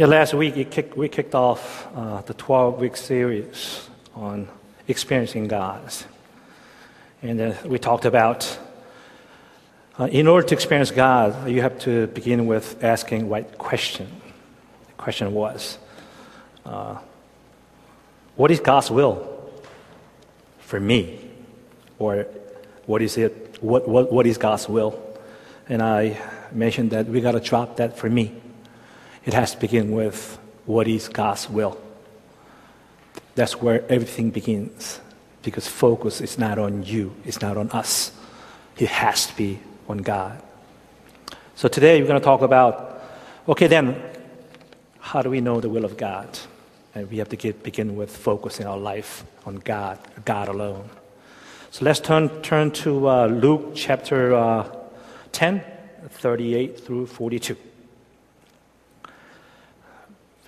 Yeah, last week we kicked, we kicked off uh, the 12 week series on experiencing God. And uh, we talked about uh, in order to experience God, you have to begin with asking right question. The question was, uh, what is God's will for me? Or what is it? What, what, what is God's will? And I mentioned that we got to drop that for me. It has to begin with what is God's will. That's where everything begins because focus is not on you, it's not on us. It has to be on God. So today we're going to talk about okay, then, how do we know the will of God? And we have to get, begin with focusing our life on God, God alone. So let's turn, turn to uh, Luke chapter uh, 10, 38 through 42.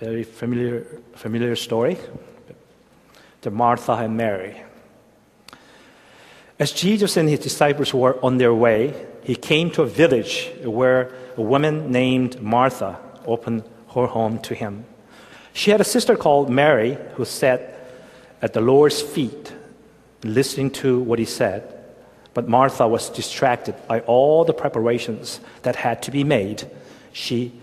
Very familiar, familiar story. The Martha and Mary. As Jesus and his disciples were on their way, he came to a village where a woman named Martha opened her home to him. She had a sister called Mary who sat at the Lord's feet listening to what he said. But Martha was distracted by all the preparations that had to be made. She,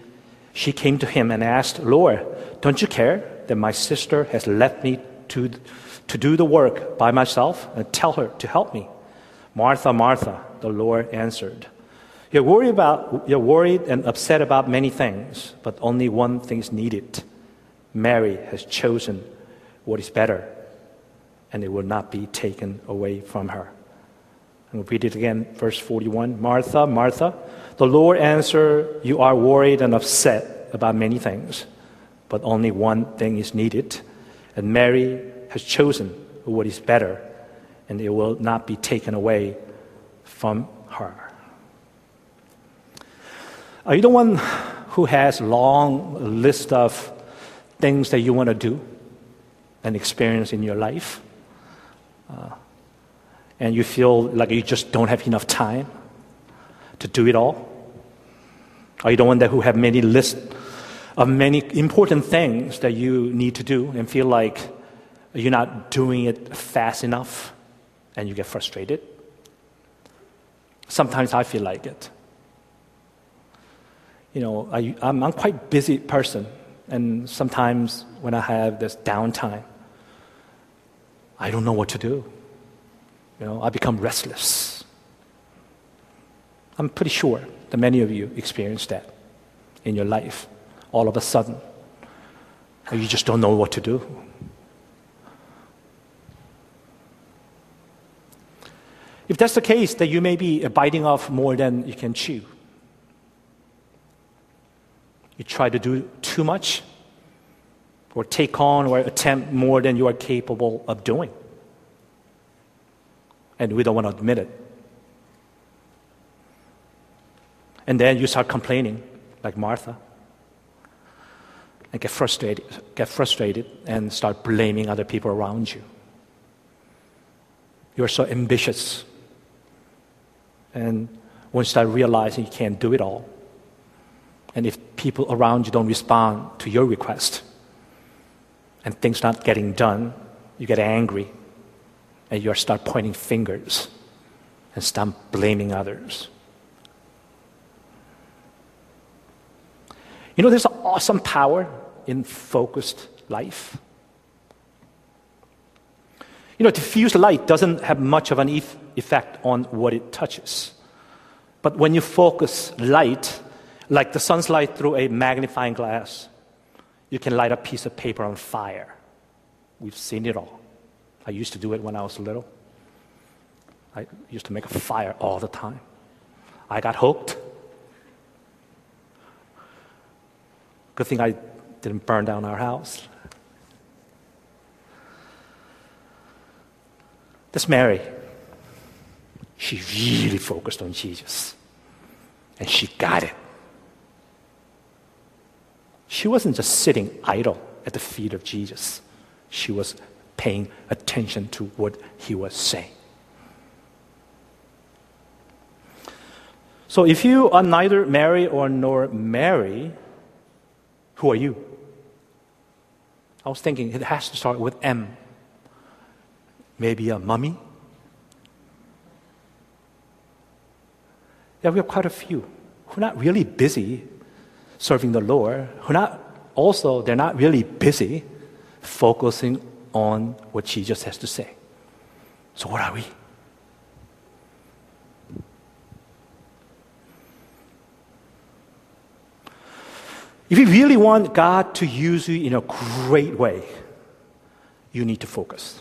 she came to him and asked, Lord, don't you care that my sister has left me to, to do the work by myself? And tell her to help me. Martha, Martha, the Lord answered, You're worried, about, you're worried and upset about many things, but only one thing is needed. Mary has chosen what is better, and it will not be taken away from her. And repeat it again, verse 41. Martha, Martha, the Lord answered, You are worried and upset about many things, but only one thing is needed. And Mary has chosen what is better, and it will not be taken away from her. Are you the one who has long list of things that you want to do and experience in your life? Uh, and you feel like you just don't have enough time to do it all? Are you the one that who have many lists of many important things that you need to do and feel like you're not doing it fast enough and you get frustrated? Sometimes I feel like it. You know, I, am I'm quite busy person, and sometimes when I have this downtime, I don't know what to do. You know, I become restless. I'm pretty sure that many of you experience that in your life. All of a sudden, you just don't know what to do. If that's the case, then you may be biting off more than you can chew. You try to do too much, or take on or attempt more than you are capable of doing and we don't want to admit it. And then you start complaining, like Martha, and get frustrated, get frustrated and start blaming other people around you. You're so ambitious. And when you start realizing you can't do it all, and if people around you don't respond to your request, and things not getting done, you get angry and you start pointing fingers and start blaming others. You know, there's an awesome power in focused life. You know, diffuse light doesn't have much of an effect on what it touches. But when you focus light, like the sun's light through a magnifying glass, you can light a piece of paper on fire. We've seen it all. I used to do it when I was little. I used to make a fire all the time. I got hooked. Good thing I didn't burn down our house. This Mary, she really focused on Jesus. And she got it. She wasn't just sitting idle at the feet of Jesus, she was paying attention to what he was saying. So if you are neither Mary or nor Mary, Who are you? I was thinking it has to start with M. Maybe a mummy? Yeah, we have quite a few who are not really busy serving the Lord, who are not also they're not really busy focusing on what Jesus has to say. So what are we? If you really want God to use you in a great way, you need to focus.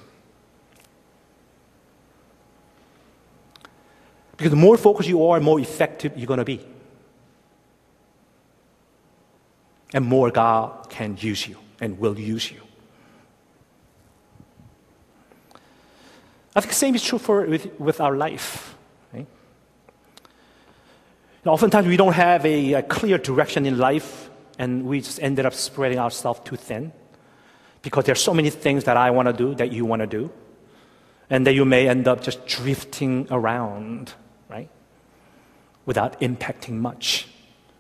Because the more focused you are, the more effective you're going to be. And more God can use you and will use you. I think the same is true for with, with our life. Right? oftentimes we don't have a, a clear direction in life and we just ended up spreading ourselves too thin because there's so many things that I want to do that you want to do, and that you may end up just drifting around, right? Without impacting much.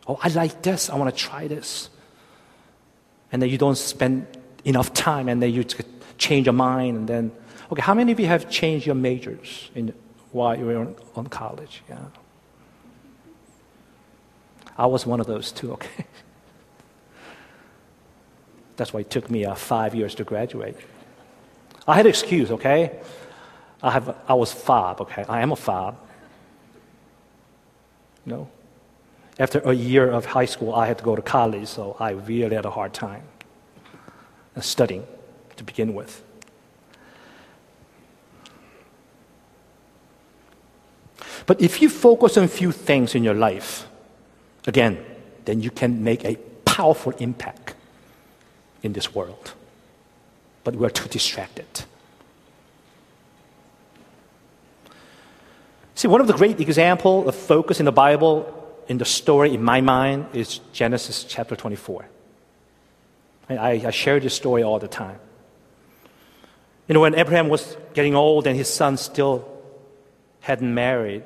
Oh, I like this. I want to try this. And then you don't spend enough time, and then you change your mind, and then okay. How many of you have changed your majors in, while you were on college? Yeah. I was one of those too. Okay. That's why it took me uh, five years to graduate. I had an excuse, okay? I, have, I was fob, okay? I am a. You know? After a year of high school, I had to go to college, so I really had a hard time studying to begin with. But if you focus on a few things in your life, again, then you can make a powerful impact in this world. But we're too distracted. See, one of the great examples of focus in the Bible, in the story in my mind, is Genesis chapter 24. I, I share this story all the time. You know, when Abraham was getting old and his son still hadn't married,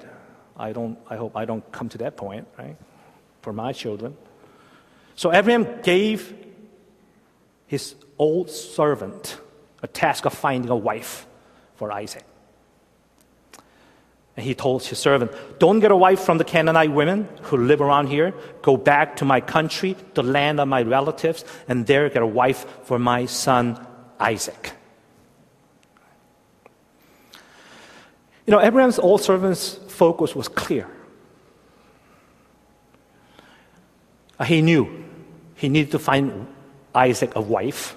I, don't, I hope I don't come to that point, right? For my children. So Abraham gave his old servant a task of finding a wife for Isaac. And he told his servant, Don't get a wife from the Canaanite women who live around here. Go back to my country, the land of my relatives, and there get a wife for my son Isaac. You know, Abraham's old servant's focus was clear. Uh, he knew he needed to find Isaac a wife,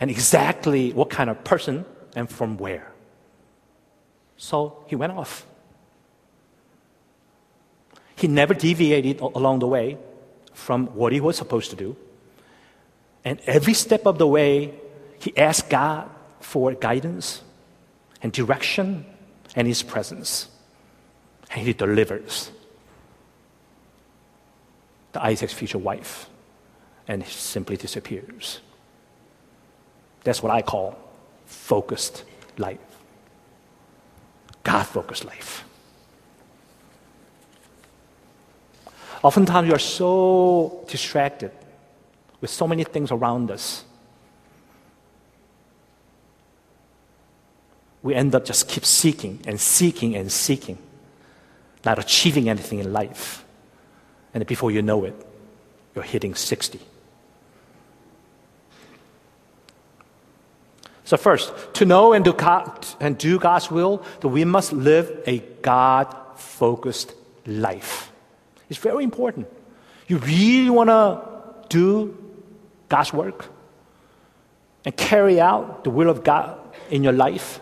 and exactly what kind of person and from where. So he went off. He never deviated along the way from what he was supposed to do. And every step of the way, he asked God for guidance and direction and his presence. And he delivers the Isaac's future wife and simply disappears. That's what I call focused life. God focused life. Oftentimes, we are so distracted with so many things around us. We end up just keep seeking and seeking and seeking, not achieving anything in life. And before you know it, you're hitting 60. So, first, to know and do, God, and do God's will, we must live a God focused life. It's very important. You really want to do God's work and carry out the will of God in your life,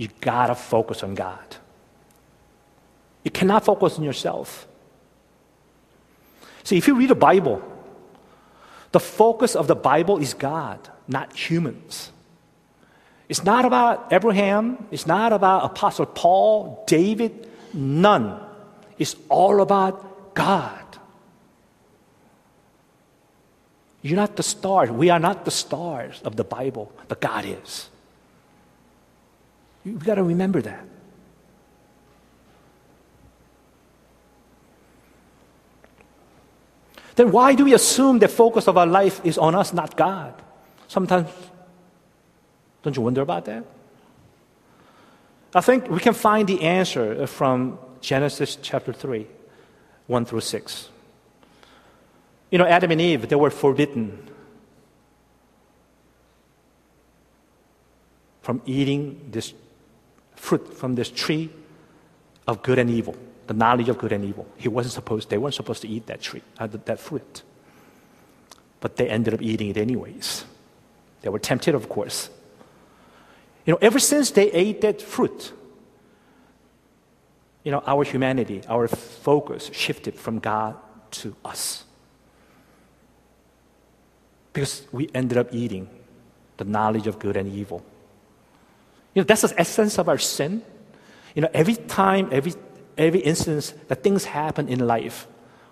you got to focus on God. You cannot focus on yourself. See, if you read the Bible, the focus of the Bible is God, not humans. It's not about Abraham. It's not about Apostle Paul, David, none. It's all about God. You're not the stars. We are not the stars of the Bible, but God is. You've got to remember that. then why do we assume the focus of our life is on us, not God? Sometimes, don't you wonder about that? I think we can find the answer from Genesis chapter 3, 1 through 6. You know, Adam and Eve, they were forbidden from eating this fruit from this tree of good and evil, the knowledge of good and evil. He wasn't supposed, they weren't supposed to eat that tree, uh, that fruit. But they ended up eating it anyways. They were tempted, of course. You know, ever since they ate that fruit, you know, our humanity, our focus shifted from God to us. Because we ended up eating the knowledge of good and evil. You know, that's the essence of our sin. You know, every time, every, every instance that things happen in life,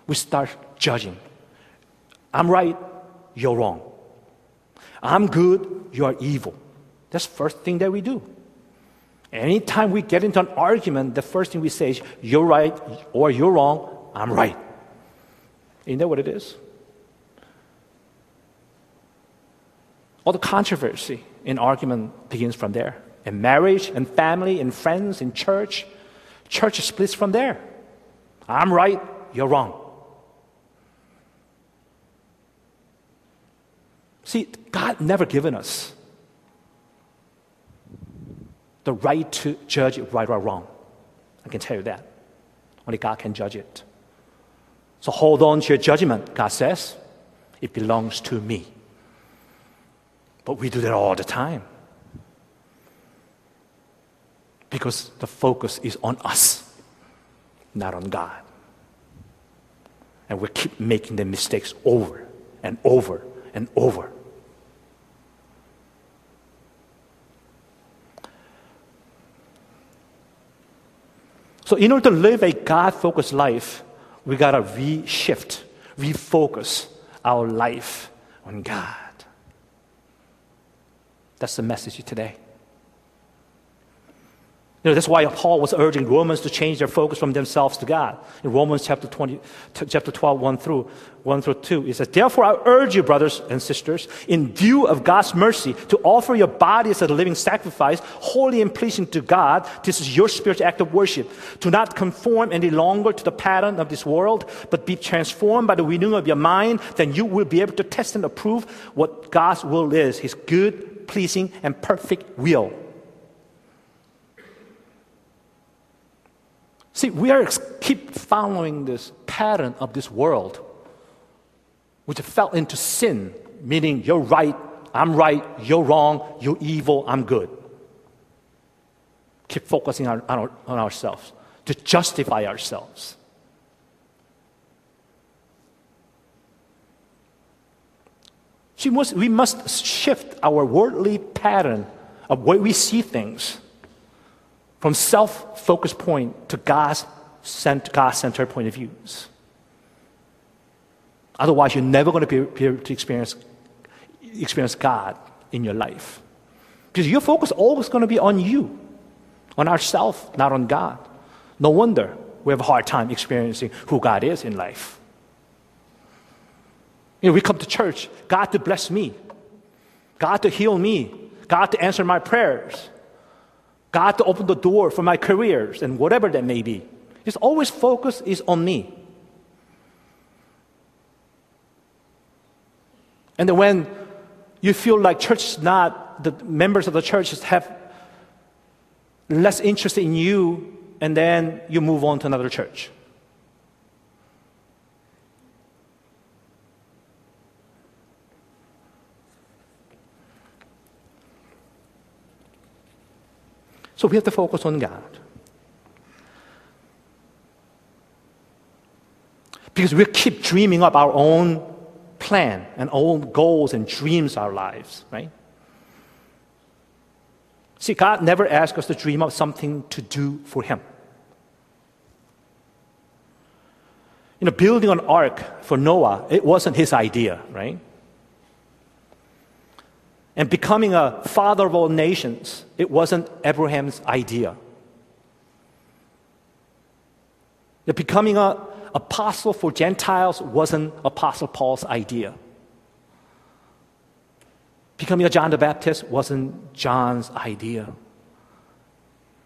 we start judging. I'm right, you're wrong. I'm good, you are evil. That's the first thing that we do. Anytime we get into an argument, the first thing we say is, You're right or you're wrong, I'm right. Isn't that what it is? All the controversy in argument begins from there. In marriage, and family, and friends, in church, church splits from there. I'm right, you're wrong. See, God never given us the right to judge right or wrong. I can tell you that. Only God can judge it. So hold on to your judgment, God says. It belongs to me. But we do that all the time. Because the focus is on us, not on God. And we keep making the mistakes over and over and over. So, in order to live a God focused life, we got to reshift, refocus our life on God. That's the message today. You know, that's why Paul was urging Romans to change their focus from themselves to God. In Romans chapter, 20, chapter 12, 1 through, 1 through 2, he says, Therefore I urge you, brothers and sisters, in view of God's mercy, to offer your bodies as a living sacrifice, holy and pleasing to God. This is your spiritual act of worship. To not conform any longer to the pattern of this world, but be transformed by the renewing of your mind, then you will be able to test and approve what God's will is, his good, pleasing, and perfect will. See, we are keep following this pattern of this world, which fell into sin, meaning you're right, I'm right, you're wrong, you're evil, I'm good. Keep focusing on, on, on ourselves to justify ourselves. We must shift our worldly pattern of way we see things from self focused point to God's God centered point of views. Otherwise, you're never going to be, be able to experience, experience God in your life. Because your focus is always going to be on you, on ourselves, not on God. No wonder we have a hard time experiencing who God is in life. You know, we come to church, God to bless me, God to heal me, God to answer my prayers. God to open the door for my careers and whatever that may be. His always focus is on me. And then when you feel like church is not, the members of the church have less interest in you, and then you move on to another church. So we have to focus on God. Because we keep dreaming up our own plan and own goals and dreams our lives, right? See, God never asked us to dream up something to do for Him. You know, building an ark for Noah, it wasn't his idea, right? And becoming a father of all nations, it wasn't Abraham's idea. The becoming a, apostle for Gentiles wasn't Apostle Paul's idea. Becoming a John the Baptist wasn't John's idea.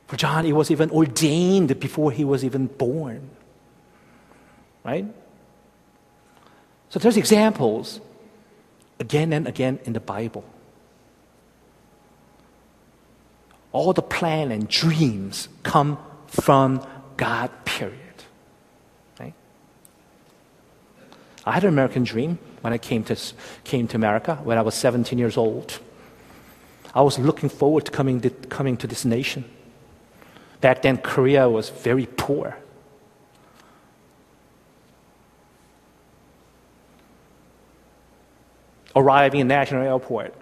For John, it was even ordained before he was even born. Right? So there's examples again and again in the Bible. All the plan and dreams come from God, period. Right? I had an American dream when I came to, came to America when I was 17 years old. I was looking forward to coming to, coming to this nation. Back then, Korea was very poor. Arriving in National Airport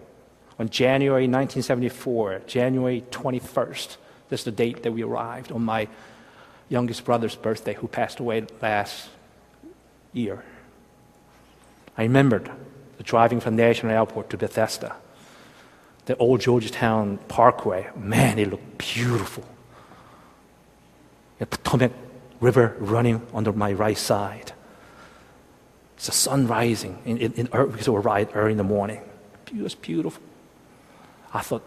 on January 1974, January 21st, this is the date that we arrived on my youngest brother's birthday, who passed away last year. I remembered driving from National Airport to Bethesda, the old Georgetown Parkway. Man, it looked beautiful. The Potomac River running on my right side. It's the sun rising in, in, in because we arrived early in the morning. It was beautiful. I thought,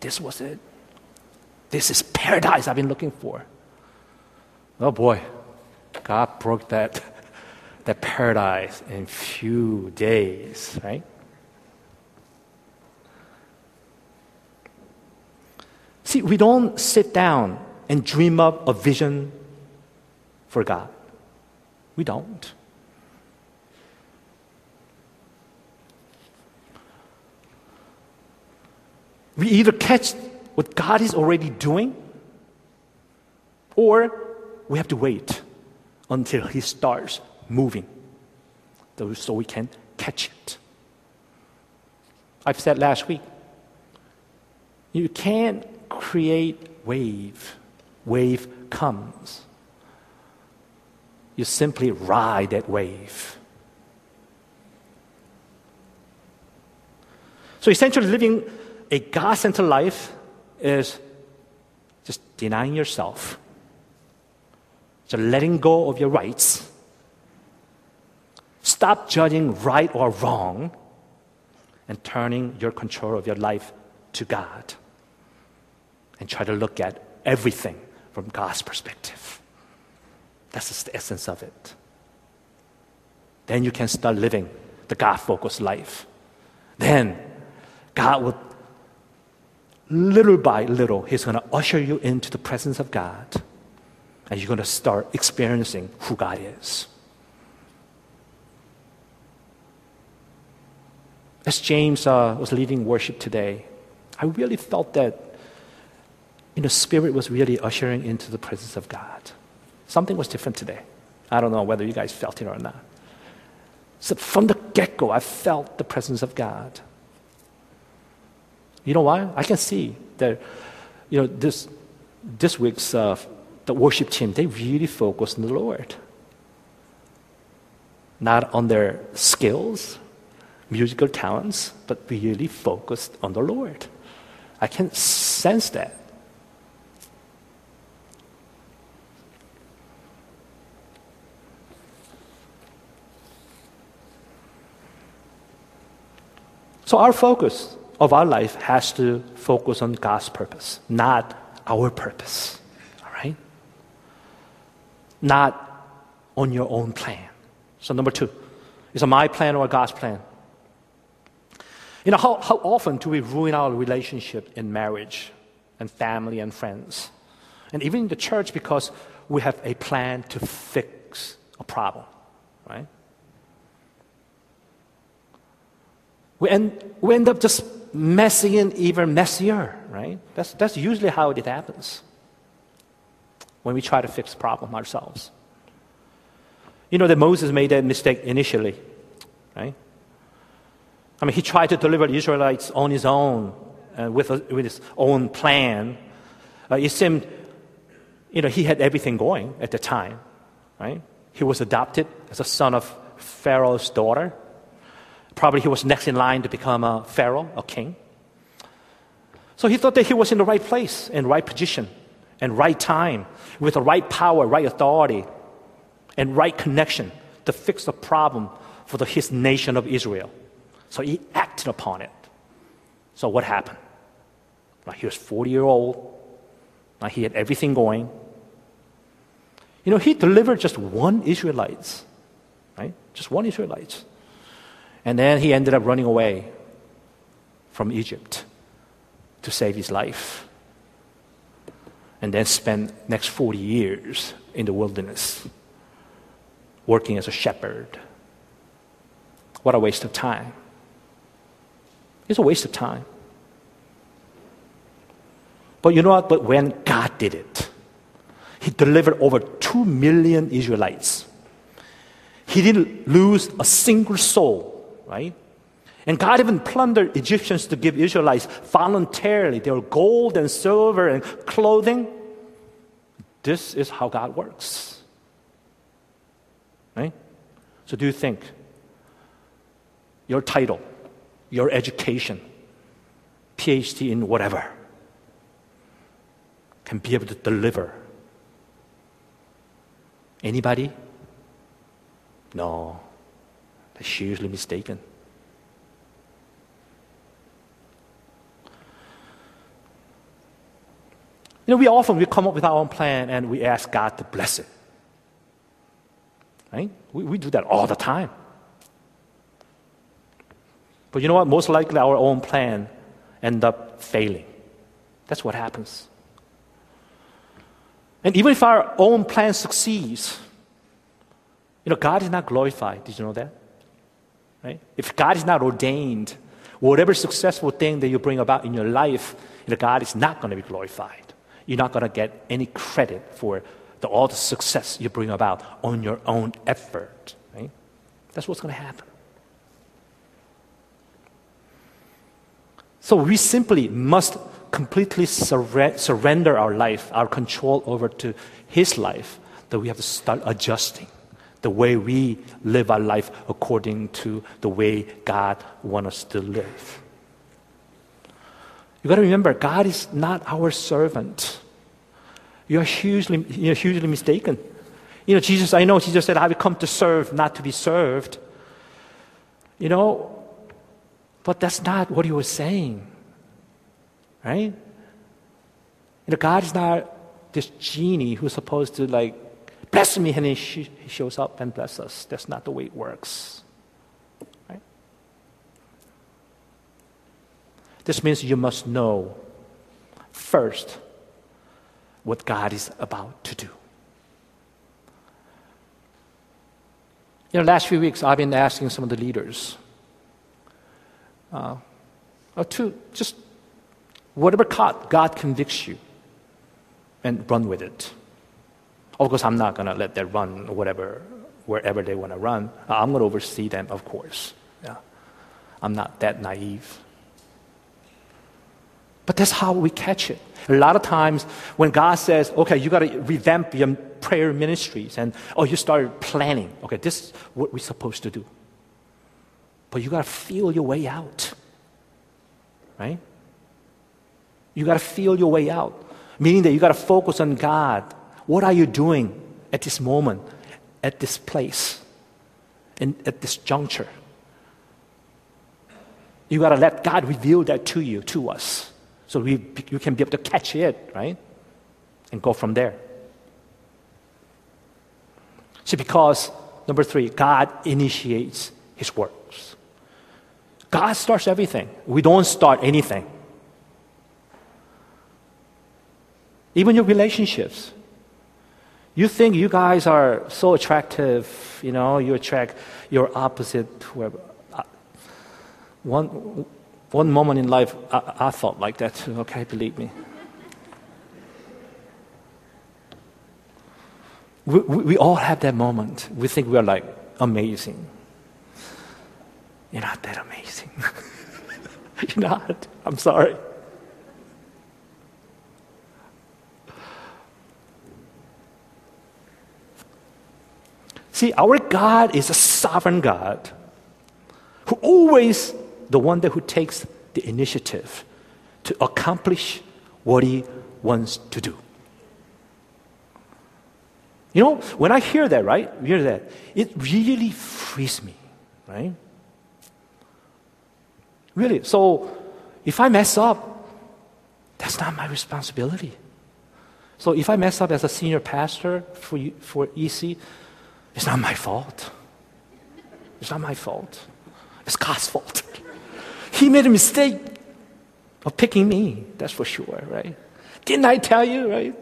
this was it. This is paradise I've been looking for. Oh boy, God broke that, that paradise in few days, right? See, we don't sit down and dream up a vision for God. We don't. We either catch what God is already doing or we have to wait until he starts moving so we can catch it. I've said last week, you can't create wave. Wave comes. You simply ride that wave. So essentially, living a God centered life is just denying yourself so letting go of your rights. Stop judging right or wrong and turning your control of your life to God. And try to look at everything from God's perspective. That's just the essence of it. Then you can start living the God focused life. Then God will, little by little, He's going to usher you into the presence of God and you're going to start experiencing who God is. As James uh, was leading worship today, I really felt that you know, Spirit was really ushering into the presence of God. Something was different today. I don't know whether you guys felt it or not. So from the get go, I felt the presence of God. You know why? I can see that, you know, this, this week's uh, the worship team, they really focus on the Lord. Not on their skills, musical talents, but really focused on the Lord. I can sense that. So, our focus of our life has to focus on God's purpose, not our purpose All right? not on your own plan. So, number two, is it my plan or God's plan? You know, how, how often do we ruin our relationship in marriage and family and friends? And even in the church because we have a plan to fix a problem, right? We end, we end up just messing it even messier, right? That's, that's usually how it happens when we try to fix problem ourselves. You know that Moses made that mistake initially, right? I mean, he tried to deliver the Israelites on his own, uh, with, a, with his own plan. Uh, it seemed, you know, he had everything going at the time, right? He was adopted as a son of Pharaoh's daughter. Probably he was next in line to become a Pharaoh, a king. So he thought that he was in the right place, in right position, and right time, with the right power, right authority. and right connection to fix the problem for the, his nation of Israel. So he acted upon it. So what happened? Now he was 40 year old. Now he had everything going. You know, he delivered just one Israelite, right? Just one Israelite. And then he ended up running away from Egypt to save his life. And then spent next 40 years in the wilderness working as a shepherd. What a waste of time. It's a waste of time. But you know what? But when God did it, He delivered over 2 million Israelites. He didn't lose a single soul, right? And God even plundered Egyptians to give Israelites voluntarily their gold and silver and clothing. This is how God works. Right? So, do you think your title, your education, PhD in whatever, can be able to deliver? Anybody? No, that's hugely mistaken. You know, we often we come up with our own plan and we ask God to bless it. Right? We, we do that all the time. But you know what? Most likely our own plan end up failing. That's what happens. And even if our own plan succeeds, you know, God is not glorified. Did you know that? Right? If God is not ordained, whatever successful thing that you bring about in your life, God is not going to be glorified. You're not going to get any credit for the, all the success you bring about on your own effort. Right? That's what's going to happen. So we simply must completely surre- surrender our life, our control over to His life, that we have to start adjusting the way we live our life according to the way God wants us to live. You got to remember, God is not our servant. You are hugely, you're hugely mistaken. You know, Jesus, I know Jesus said, I have come to serve, not to be served. You know, but that's not what he was saying. Right? You know, God is not this genie who's supposed to like bless me and he, shows up and bless us. That's not the way it works. Right? This means you must know first what God is about to do. You know, last few weeks I've been asking some of the leaders uh, to just whatever God convicts you and run with it. Of course, I'm not going to let them run whatever, wherever they want to run. I'm going to oversee them, of course. Yeah. I'm not that naive. But that's how we catch it. A lot of times when God says, okay, you got to revamp your prayer ministries, and oh, you start planning. Okay, this is what we're supposed to do. But you got to feel your way out. Right? You got to feel your way out. Meaning that you got to focus on God. What are you doing at this moment, at this place, and at this juncture? You got to let God reveal that to you, to us. So we, you can be able to catch it, right? And go from there. See, because, number three, God initiates his works. God starts everything. We don't start anything. Even your relationships. You think you guys are so attractive, you know, you attract your opposite, whoever. Uh, one, one moment in life, I, I thought like that too, okay, believe me. We, we, we all have that moment. We think we're like amazing. You're not that amazing. You're not. I'm sorry. See, our God is a sovereign God who always the one that who takes the initiative to accomplish what he wants to do. You know, when I hear that, right? Hear that, it really frees me, right? Really. So if I mess up, that's not my responsibility. So if I mess up as a senior pastor for, for EC, it's not my fault. It's not my fault. It's God's fault. he made a mistake of picking me, that's for sure, right? Didn't I tell you, right?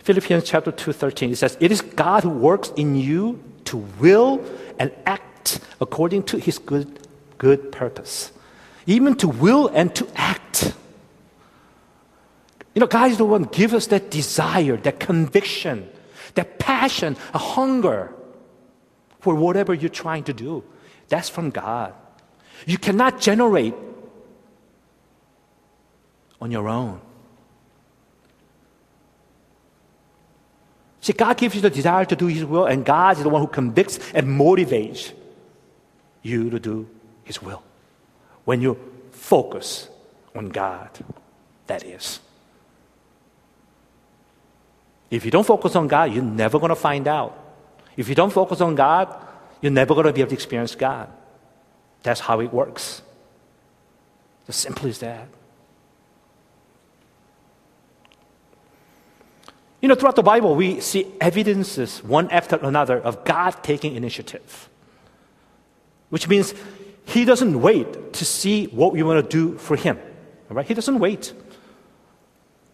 Philippians chapter 2, 13, it says, It is God who works in you to will and act according to his good, good purpose. Even to will and to act. You know, God is the one give us that desire, that conviction, that passion, a hunger for whatever you're trying to do. That's from God. You cannot generate on your own. See, God gives you the desire to do His will, and God is the one who convicts and motivates you to do His will. When you focus on God, that is. If you don't focus on God, you're never going to find out. If you don't focus on God, you're never going to be able to experience God. That's how it works. As simple as that. You know, throughout the Bible, we see evidences one after another of God taking initiative, which means He doesn't wait to see what we want to do for Him. Right? He doesn't wait.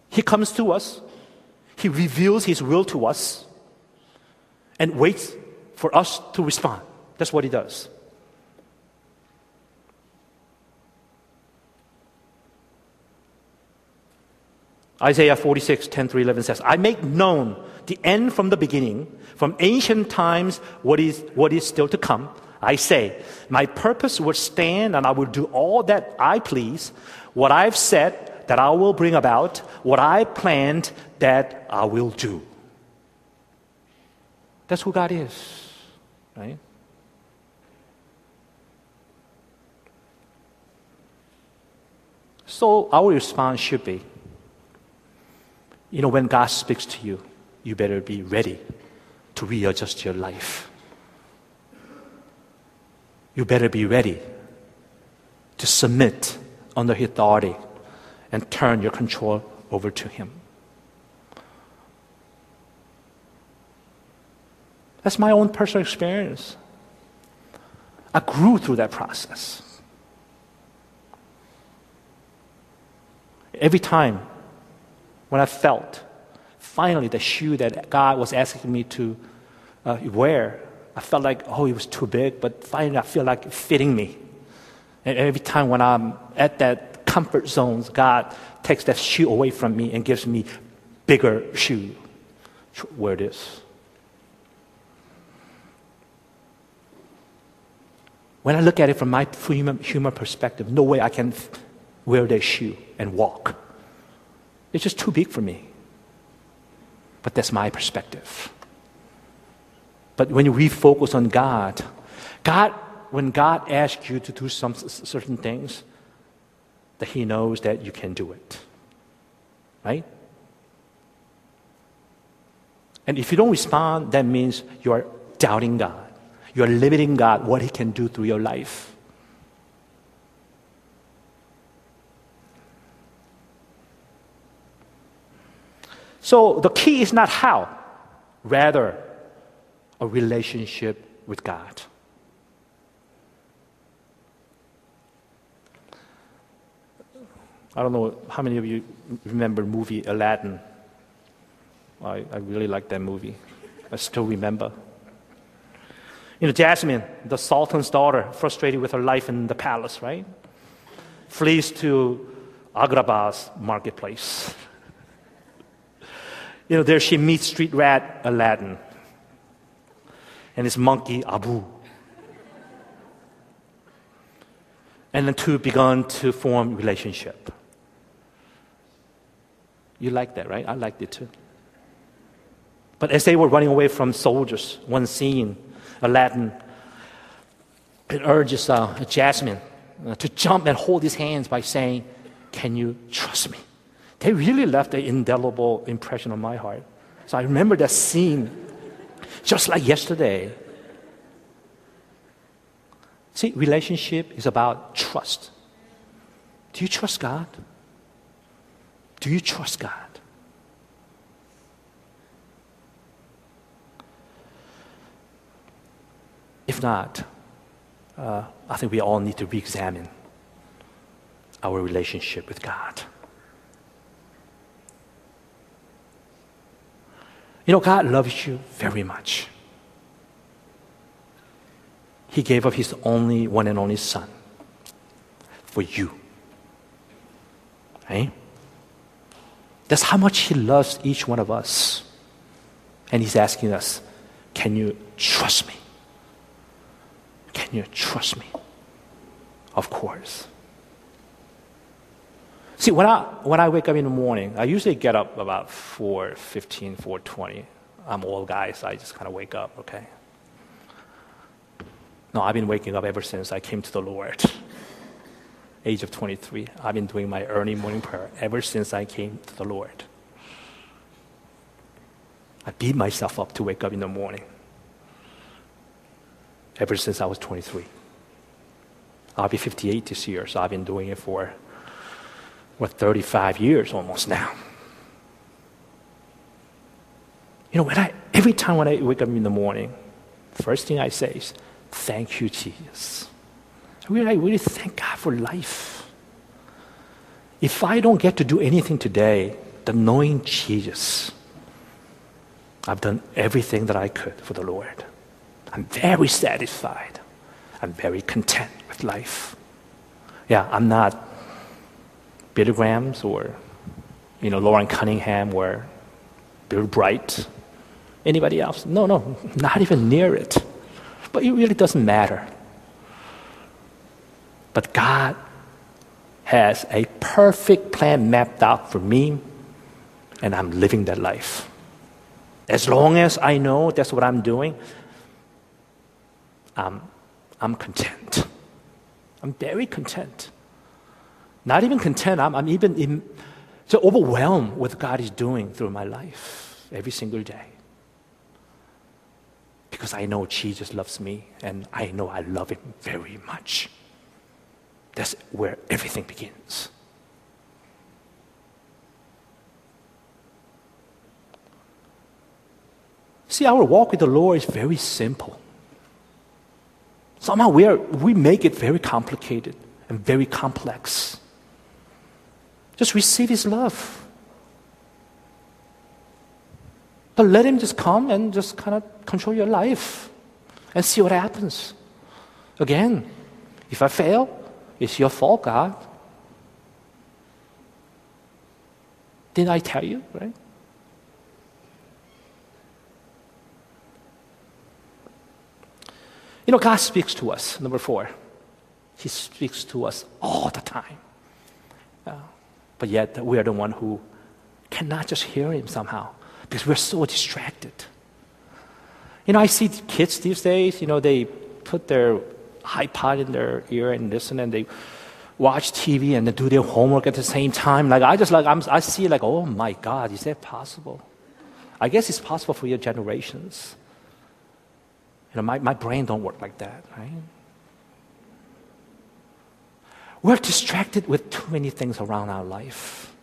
He comes to us, He reveals His will to us, and waits for us to respond. That's what He does. Isaiah 46, 10 through 11 says, I make known the end from the beginning, from ancient times, what is, what is still to come. I say, my purpose will stand and I will do all that I please. What I've said that I will bring about, what I planned that I will do. That's who God is, right? So our response should be you know, when God speaks to you, you better be ready to readjust your life. You better be ready to submit under His authority and turn your control over to Him. That's my own personal experience. I grew through that process. Every time when I felt finally the shoe that God was asking me to uh, wear, I felt like, oh, it was too big, but finally I feel like it fitting me. And every time when I'm at that comfort zones, God takes that shoe away from me and gives me bigger shoe. Where this. When I look at it from my human, human perspective, no way I can wear that shoe and walk. It's just too big for me. But that's my perspective. But when you refocus on God, God, when God asks you to do some certain things, that He knows that you can do it. Right? And if you don't respond, that means you are doubting God. You are limiting God, what He can do through your life. So the key is not how, rather, a relationship with God. I don't know how many of you remember movie Aladdin. I, I really like that movie. I still remember. You know, Jasmine, the Sultan's daughter, frustrated with her life in the palace, right? Flees to Agrabah's marketplace. You know, there she meets street rat Aladdin and his monkey Abu. And the two began to form relationship. You like that, right? I liked it too. But as they were running away from soldiers, one scene, Aladdin it urges uh, Jasmine uh, to jump and hold his hands by saying, Can you trust me? They really left an indelible impression on my heart. So I remember that scene just like yesterday. See, relationship is about trust. Do you trust God? Do you trust God? If not, uh, I think we all need to re examine our relationship with God. You know, God loves you very much. He gave up His only one and only Son for you. Right? That's how much He loves each one of us. And He's asking us, Can you trust me? Can you trust me? Of course. See, when I, when I wake up in the morning, I usually get up about 4.15, 4.20. I'm old guy, so I just kind of wake up, okay? No, I've been waking up ever since I came to the Lord. Age of 23. I've been doing my early morning prayer ever since I came to the Lord. I beat myself up to wake up in the morning ever since I was 23. I'll be 58 this year, so I've been doing it for, what, 35 years almost now. You know, when I, every time when I wake up in the morning, first thing I say is, Thank you, Jesus. I really, really thank God for life. If I don't get to do anything today, the knowing Jesus, I've done everything that I could for the Lord. I'm very satisfied. I'm very content with life. Yeah, I'm not Billy Grahams or, you know, Loren Cunningham or Bill Bright, anybody else. No, no, not even near it. But it really doesn't matter. But God has a perfect plan mapped out for me, and I'm living that life. As long as I know that's what I'm doing, um, I'm content. I'm very content. Not even content, I'm, I'm even in, so overwhelmed with what God is doing through my life every single day. Because I know Jesus loves me and I know I love him very much. That's where everything begins. See, our walk with the Lord is very simple. Somehow we, are, we make it very complicated and very complex. Just receive His love. But let Him just come and just kind of control your life and see what happens. Again, if I fail, it's your fault, God. Didn't I tell you, right? You know, God speaks to us, number four. He speaks to us all the time. Uh, but yet, we are the one who cannot just hear Him somehow because we're so distracted. You know, I see kids these days, you know, they put their iPod in their ear and listen and they watch TV and they do their homework at the same time. Like, I just like, I'm, I see like, oh my God, is that possible? I guess it's possible for your generations. You know, my, my brain don't work like that, right? We're distracted with too many things around our life.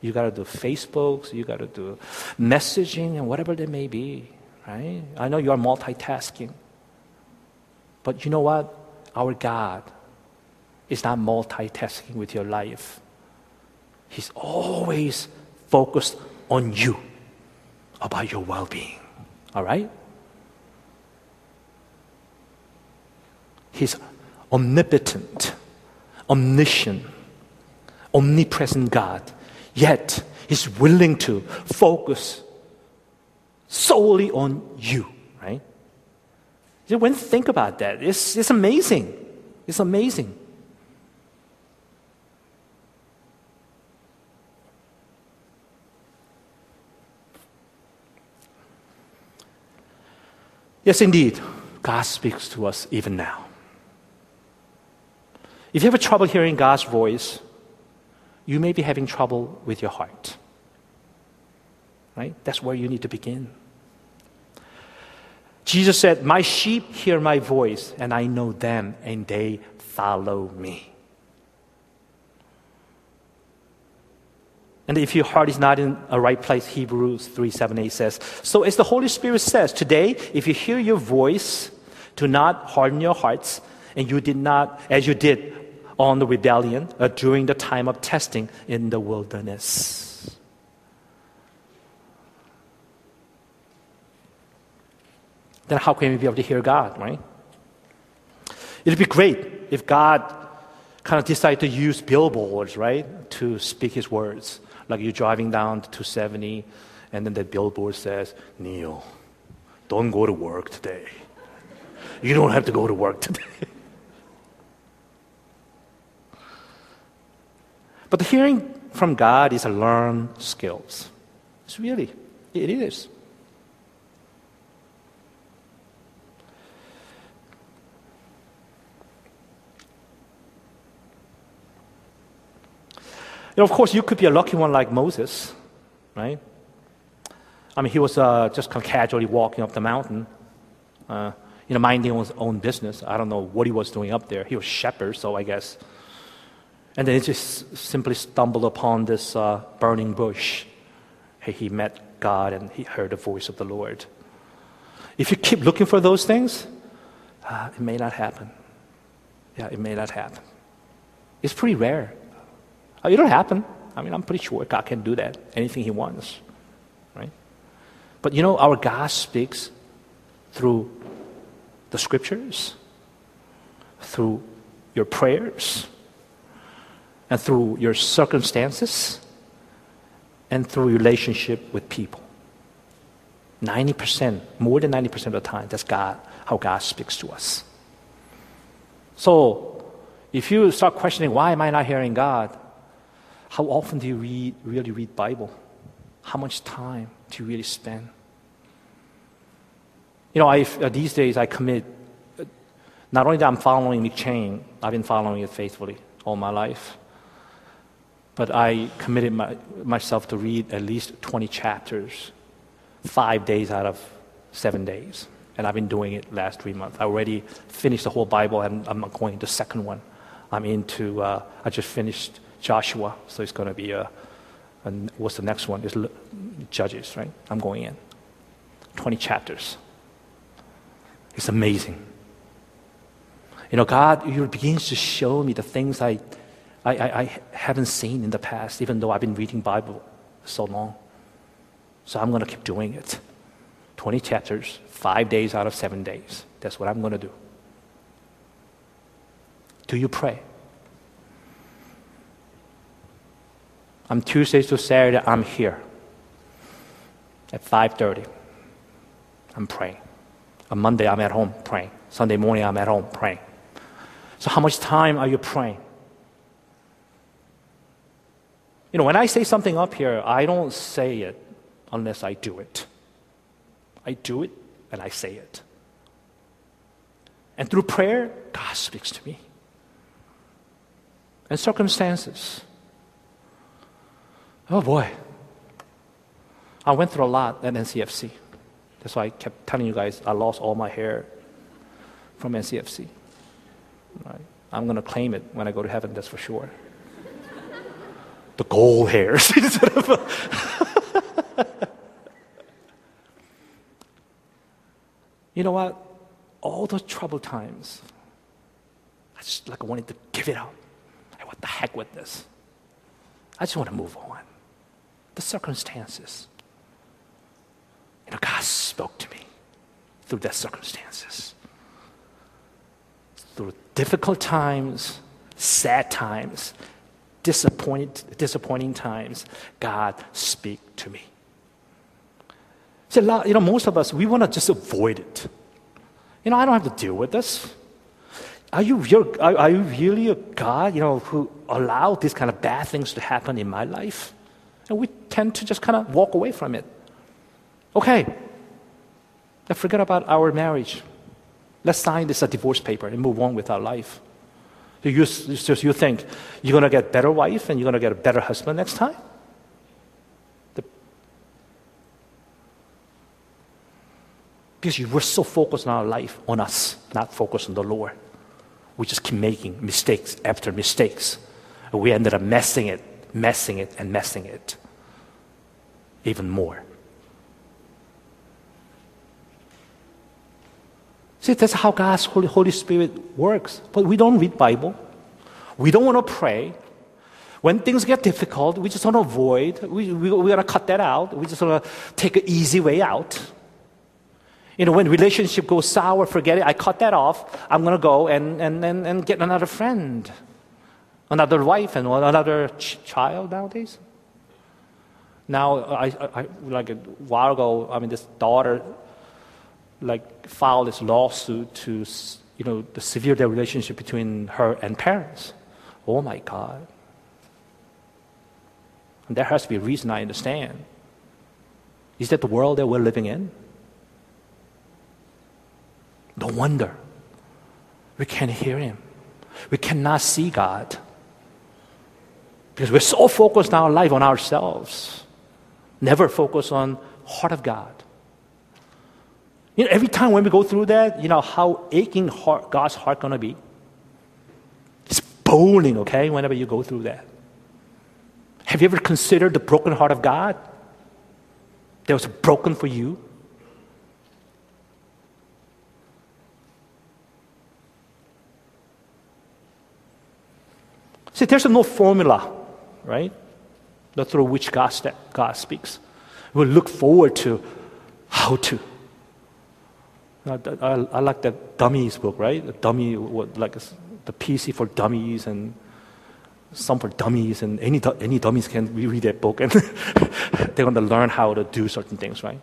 You got to do Facebooks, you got to do messaging, and whatever they may be, right? I know you are multitasking. But you know what? Our God is not multitasking with your life. He's always focused on you, about your well being. All right? He's omnipotent, omniscient, omnipresent God. Yet, He's willing to focus solely on you, right? When you think about that, it's, it's amazing. It's amazing. Yes, indeed, God speaks to us even now. If you have trouble hearing God's voice, you may be having trouble with your heart. Right? That's where you need to begin. Jesus said, My sheep hear my voice, and I know them, and they follow me. And if your heart is not in a right place, Hebrews 3 7 8 says, So as the Holy Spirit says, today, if you hear your voice, do not harden your hearts, and you did not, as you did on the rebellion uh, during the time of testing in the wilderness. Then how can we be able to hear God, right? It'd be great if God kind of decided to use billboards, right, to speak His words. Like you're driving down to 270, and then the billboard says, Neil, don't go to work today. You don't have to go to work today. But the hearing from God is a learned skills. It's really, it is. Know, of course, you could be a lucky one like Moses, right? I mean, he was uh, just kind of casually walking up the mountain, uh, you know, minding his own business. I don't know what he was doing up there. He was shepherd, so I guess. And then he just simply stumbled upon this uh, burning bush. He met God and he heard the voice of the Lord. If you keep looking for those things, uh, it may not happen. Yeah, it may not happen. It's pretty rare. It don't happen. I mean, I'm pretty sure God can do that. Anything He wants, right? But you know, our God speaks through the scriptures, through your prayers, and through your circumstances, and through relationship with people. 90%, more than 90% of the time, that's God, how God speaks to us. So, if you start questioning, why am I not hearing God? How often do you read, really read Bible? How much time do you really spend? You know, I, uh, these days I commit, uh, not only that I'm following M'Cheyne, I've been following it faithfully all my life, but I committed my, myself to read at least 20 chapters, five days out of seven days. And I've been doing it last three months. I already finished the whole Bible, and I'm going to the second one. I'm into, uh, I just finished Joshua, so it's going to be uh, a, a, what's the next one? It's Judges, right? I'm going in. 20 chapters. It's amazing. You know, God you begins to show me the things I, I, I, I haven't seen in the past, even though I've been reading Bible so long. So I'm going to keep doing it. 20 chapters, five days out of seven days. That's what I'm going to do. Do you pray? I'm Tuesday to Saturday, I'm here. At 5.30, I'm praying. On Monday, I'm at home praying. Sunday morning, I'm at home praying. So how much time are you praying? You know, when I say something up here, I don't say it unless I do it. I do it and I say it. And through prayer, God speaks to me. And circumstances. Oh boy. I went through a lot at NCFC. That's why I kept telling you guys I lost all my hair from NCFC. Right? I'm going to claim it when I go to heaven, that's for sure. the gold hairs you know what? All those troubled times, I just like wanted to give it up. Hey, what the heck with this? I just want to move on the circumstances. You know, God spoke to me through the circumstances. Through difficult times, sad times, disappointed, disappointing times, God speak to me. See, you know, most of us, we want to just avoid it. You know, I don't have to deal with this. Are you, are, are you really a God, you know, who allowed these kind of bad things to happen in my life? And we tend to just kind of walk away from it. Okay, let's forget about our marriage. Let's sign this a divorce paper and move on with our life. You, do you think you're going to get a better wife and you're going to get a better husband next time? The, because we're so focused on our life, on us, not focused on the Lord. We just keep making mistakes after mistakes. And we ended up messing it, messing it, and messing it even more. See, that's how God's Holy, Holy Spirit works. But we don't read Bible. We don't want to pray. When things get difficult, we just want to avoid. We, we, we got to cut that out. We just want to take an easy way out. You know, when relationship goes sour, forget it. I cut that off. I'm going to go and, and, and, and get another friend, another wife, and another ch- child nowadays. Now, I, I, like a while ago, I mean, this daughter like filed this lawsuit to you know the severe the relationship between her and parents. Oh my God. And there has to be a reason I understand. Is that the world that we're living in? No wonder. We can't hear Him. We cannot see God. Because we're so focused in our life on ourselves. Never focus on heart of God. You know, every time when we go through that, you know how aching heart, God's heart gonna be. It's bowling, okay, whenever you go through that. Have you ever considered the broken heart of God? That was broken for you. See, there's no formula, right? Through which God, God speaks. We look forward to how to I, I, I like that dummies book, right? The dummy, what, like the PC for dummies and some for dummies, and any, any dummies can read that book and they're going to learn how to do certain things, right?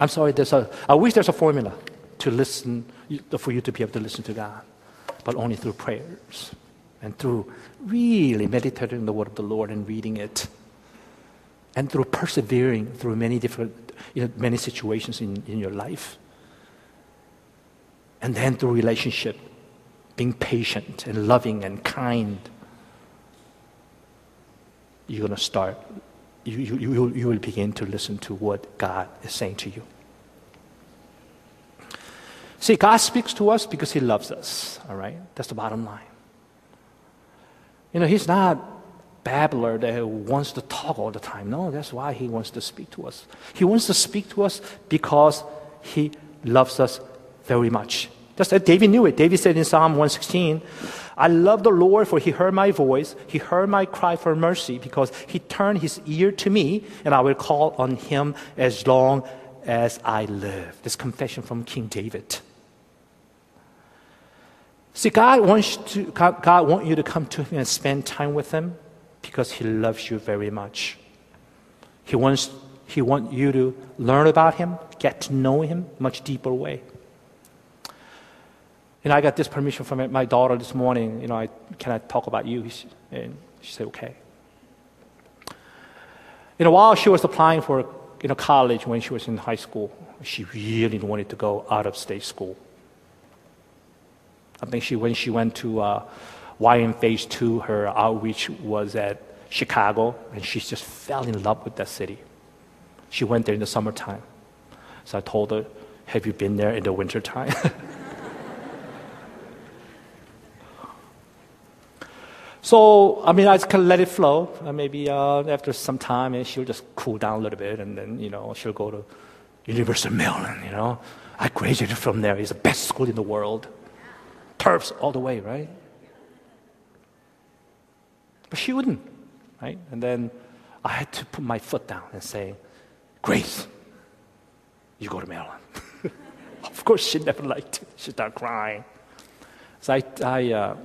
I'm sorry, there's a, I wish there's a formula to listen, for you to be able to listen to God, but only through prayers and through really meditating on the word of the Lord and reading it, and through persevering through many different you know, many situations in, in your life. And then through relationship, being patient and loving and kind, you're going to start, you, you, you, you will begin to listen to what God is saying to you. See, God speaks to us because He loves us, all right? That's the bottom line. You know, He's not babbler that wants to talk all the time. No, that's why he wants to speak to us. He wants to speak to us because he loves us very much. Just that David knew it. David said in Psalm 116, I love the Lord for he heard my voice. He heard my cry for mercy because he turned his ear to me and I will call on him as long as I live. This confession from King David. See, God wants to, God, God wants you to come to him and spend time with him because He loves you very much. He wants, he wants you to learn about Him, get to know Him in a much deeper way. And I got this permission from my daughter this morning. You know, I, can I talk about you? And she said, okay. You know, while she was applying for you know, college when she was in high school, she really wanted to go out of state school. I think she, when she went to uh, YM Phase 2, her outreach was at Chicago, and she just fell in love with that city. She went there in the summertime. So I told her, Have you been there in the wintertime? so, I mean, I just kind of let it flow. Uh, maybe uh, after some time, and she'll just cool down a little bit, and then, you know, she'll go to University of Maryland, you know. I graduated from there. It's the best school in the world. Terps all the way, right? But she wouldn't, right? And then I had to put my foot down and say, Grace, you go to Maryland. of course, she never liked it. She started crying. So I, I, uh,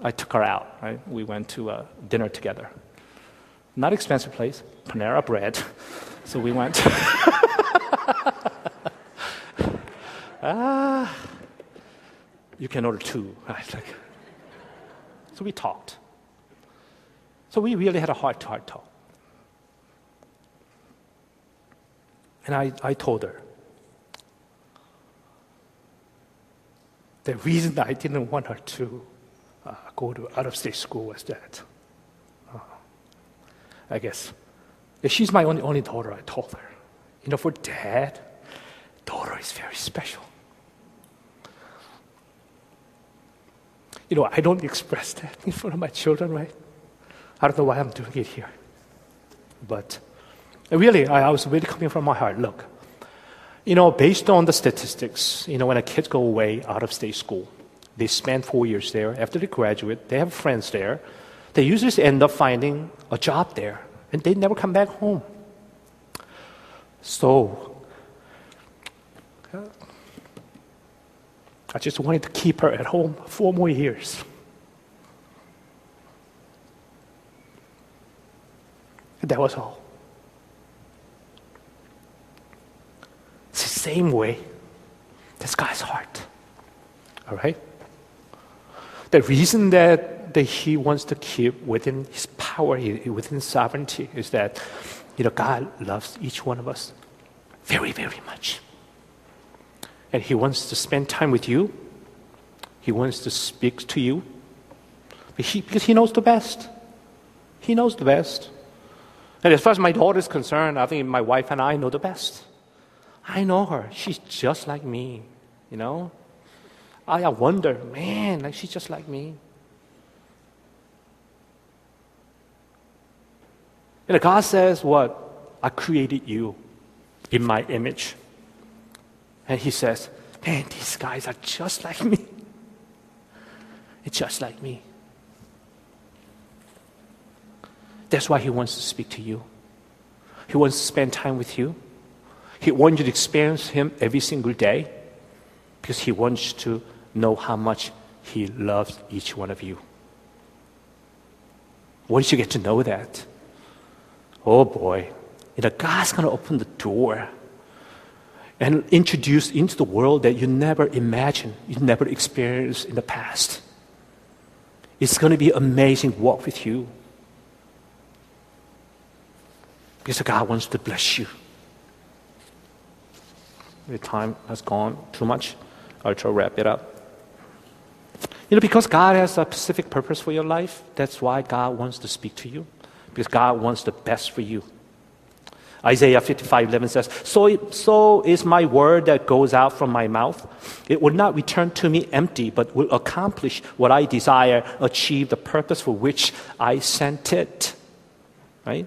I took her out, right? We went to a dinner together. Not expensive place, Panera Bread. So we went. ah, you can order two. right? so we talked. So we really had a heart to heart talk. And I, I told her the reason I didn't want her to go to out of state school was that. Uh, I guess. She's my only, only daughter, I told her. You know, for dad, daughter is very special. You know, I don't express that in front of my children, right? I don't know why I'm doing it here. But really, I, I was really coming from my heart. Look, you know, based on the statistics, you know, when a kid go away out of state school, they spend four years there. After they graduate, they have friends there. They usually end up finding a job there, and they never come back home. So, I just wanted to keep her at home four more years. That was all. It's the same way. That's God's heart. All right? The reason that, that He wants to keep within His power, within sovereignty, is that you know, God loves each one of us very, very much. And He wants to spend time with you. He wants to speak to you. He, because He knows the best. He knows the best. And as far as my daughter is concerned, I think my wife and I know the best. I know her. She's just like me, you know? I wonder, man, like she's just like me. And God says, What? I created you in my image. And He says, Man, these guys are just like me. It's just like me. That's why He wants to speak to you. He wants to spend time with you. He wants you to experience Him every single day because He wants to know how much He loves each one of you. Once you get to know that, oh boy, you know, God's going to open the door and introduced into the world that you never imagined, you never experienced in the past. It's going to be amazing walk with you. Because God wants to bless you. The time has gone too much. I'll try to wrap it up. You know, because God has a specific purpose for your life, that's why God wants to speak to you. Because God wants the best for you. Isaiah 55 11 says, so, so is my word that goes out from my mouth. It will not return to me empty, but will accomplish what I desire, achieve the purpose for which I sent it. Right?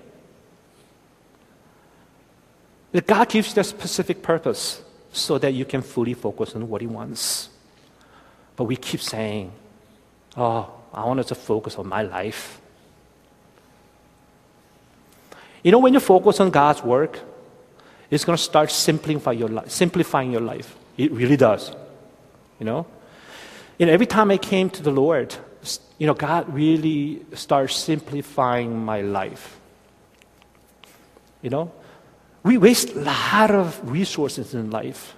God gives you that specific purpose so that you can fully focus on what He wants. But we keep saying, Oh, I wanted to focus on my life. You know, when you focus on God's work, it's going to start simplifying your, life, simplifying your life. It really does. You know? And every time I came to the Lord, you know, God really starts simplifying my life. You know? We waste a lot of resources in life.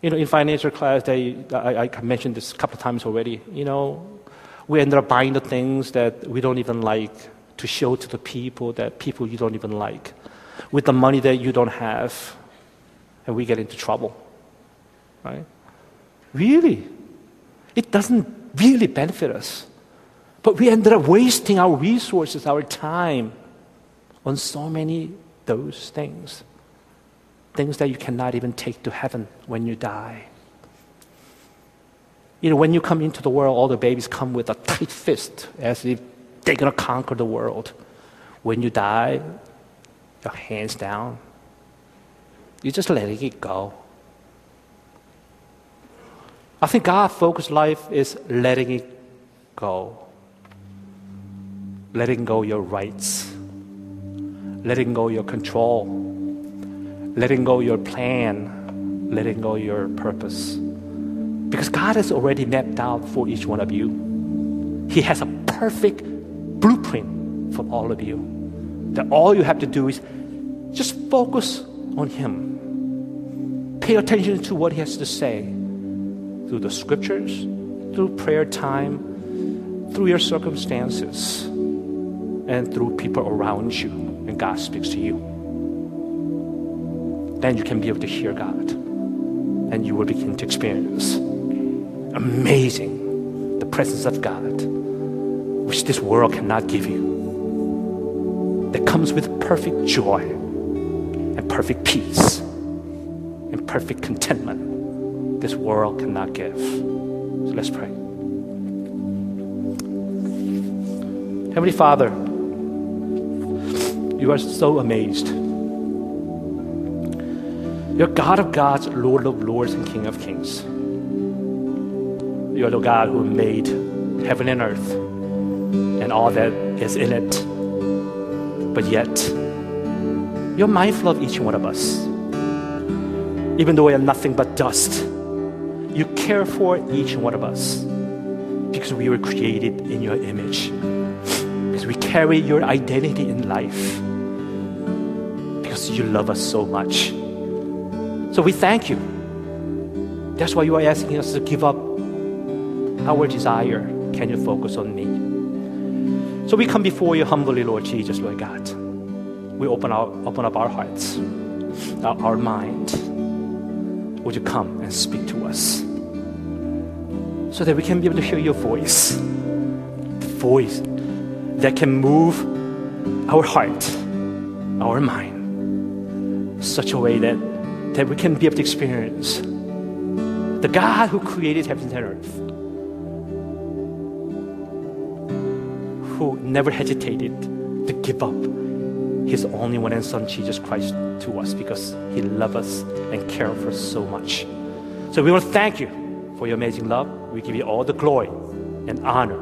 You know, in financial class, they, I, I mentioned this a couple of times already. You know, we end up buying the things that we don't even like to show to the people that people you don't even like with the money that you don't have, and we get into trouble. Right? Really? It doesn't really benefit us. But we ended up wasting our resources, our time on so many those things. Things that you cannot even take to heaven when you die. You know, when you come into the world, all the babies come with a tight fist as if they're going to conquer the world. When you die, your hands down. You're just letting it go. I think God focused life is letting it go. Letting go your rights letting go your control, letting go your plan, letting go your purpose. Because God has already mapped out for each one of you. He has a perfect blueprint for all of you. That all you have to do is just focus on Him. Pay attention to what He has to say through the scriptures, through prayer time, through your circumstances, and through people around you and God speaks to you. Then you can be able to hear God and you will begin to experience amazing the presence of God, which this world cannot give you, that comes with perfect joy and perfect peace and perfect contentment this world cannot give. So let's pray. Heavenly Father, you are so amazed. You're God of gods, Lord of lords, and King of kings. You are the God who made heaven and earth all that is in it. But yet, you're mindful of each one of us. Even though we are nothing but dust, you care for each one of us because we were created in your image. Because we carry your identity in life. Because you love us so much. So we thank you. That's why you are asking us to give up our desire. Can you focus on me? So we come before you humbly, Lord Jesus, Lord God. We open, our, open up our hearts, our, our mind. Would you come and speak to us? So that we can be able to hear your voice. The voice that can move our heart, our mind, such a way that that we can be able to experience the God who created heaven and earth, who never hesitated to give up his only one and son, Jesus Christ, to us because he loved us and cared for us so much. So we want to thank you for your amazing love. We give you all the glory and honor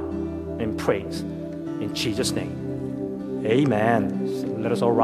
and praise in Jesus' name. Amen. So let us all rise.